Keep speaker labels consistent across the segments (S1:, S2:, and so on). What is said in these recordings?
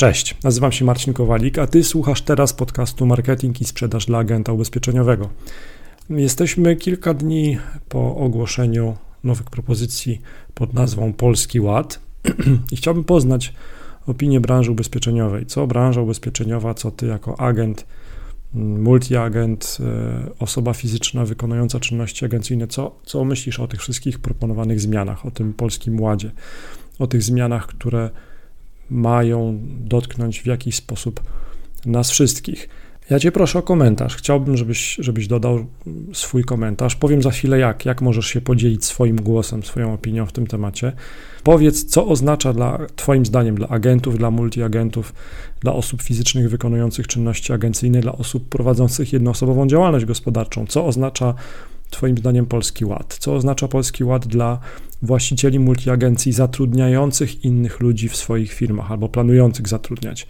S1: Cześć, nazywam się Marcin Kowalik, a ty słuchasz teraz podcastu Marketing i Sprzedaż dla Agenta Ubezpieczeniowego. Jesteśmy kilka dni po ogłoszeniu nowych propozycji pod nazwą Polski Ład i chciałbym poznać opinię branży ubezpieczeniowej. Co branża ubezpieczeniowa, co ty jako agent, multiagent, e, osoba fizyczna wykonująca czynności agencyjne, co, co myślisz o tych wszystkich proponowanych zmianach, o tym Polskim Ładzie, o tych zmianach, które mają dotknąć w jakiś sposób nas wszystkich. Ja Cię proszę o komentarz. Chciałbym, żebyś, żebyś dodał swój komentarz. Powiem za chwilę jak, jak możesz się podzielić swoim głosem, swoją opinią w tym temacie. Powiedz, co oznacza dla, Twoim zdaniem dla agentów, dla multiagentów, dla osób fizycznych wykonujących czynności agencyjne, dla osób prowadzących jednoosobową działalność gospodarczą. Co oznacza Twoim zdaniem Polski Ład? Co oznacza Polski Ład dla właścicieli multiagencji zatrudniających innych ludzi w swoich firmach albo planujących zatrudniać?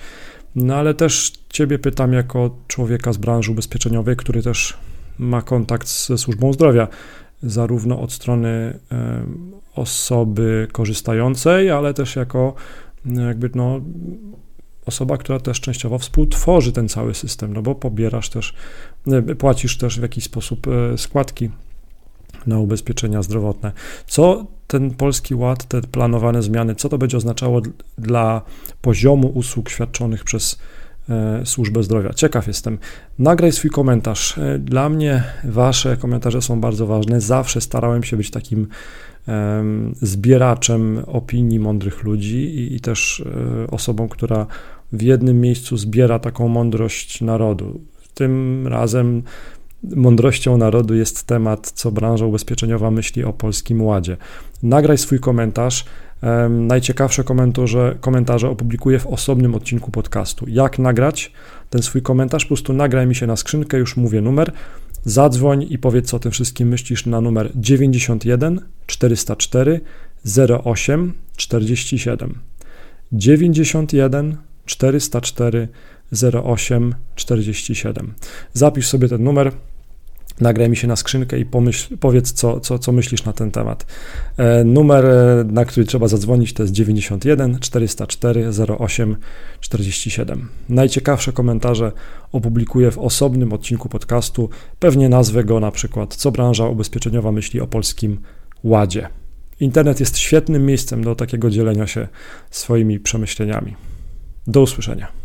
S1: No ale też Ciebie pytam jako człowieka z branży ubezpieczeniowej, który też ma kontakt ze służbą zdrowia, zarówno od strony osoby korzystającej, ale też jako jakby no osoba, która też częściowo współtworzy ten cały system, no bo pobierasz też, e, płacisz też w jakiś sposób e, składki na ubezpieczenia zdrowotne. Co ten polski ład, te planowane zmiany, co to będzie oznaczało dla poziomu usług świadczonych przez służbę zdrowia. Ciekaw jestem. Nagraj swój komentarz. Dla mnie wasze komentarze są bardzo ważne. Zawsze starałem się być takim zbieraczem opinii mądrych ludzi i, i też osobą, która w jednym miejscu zbiera taką mądrość narodu. Tym razem mądrością narodu jest temat, co branża ubezpieczeniowa myśli o Polskim Ładzie. Nagraj swój komentarz. Najciekawsze komentarze, komentarze opublikuję w osobnym odcinku podcastu. Jak nagrać ten swój komentarz? Po prostu nagraj mi się na skrzynkę, już mówię numer. Zadzwoń i powiedz, co o tym wszystkim myślisz na numer 91 404 08 47. 91 404 08 47. Zapisz sobie ten numer, nagraj mi się na skrzynkę i pomyśl, powiedz, co, co, co myślisz na ten temat. E, numer, e, na który trzeba zadzwonić, to jest 91 404 08 47. Najciekawsze komentarze opublikuję w osobnym odcinku podcastu. Pewnie nazwę go na przykład Co branża ubezpieczeniowa myśli o polskim ładzie. Internet jest świetnym miejscem do takiego dzielenia się swoimi przemyśleniami. Do usłyszenia.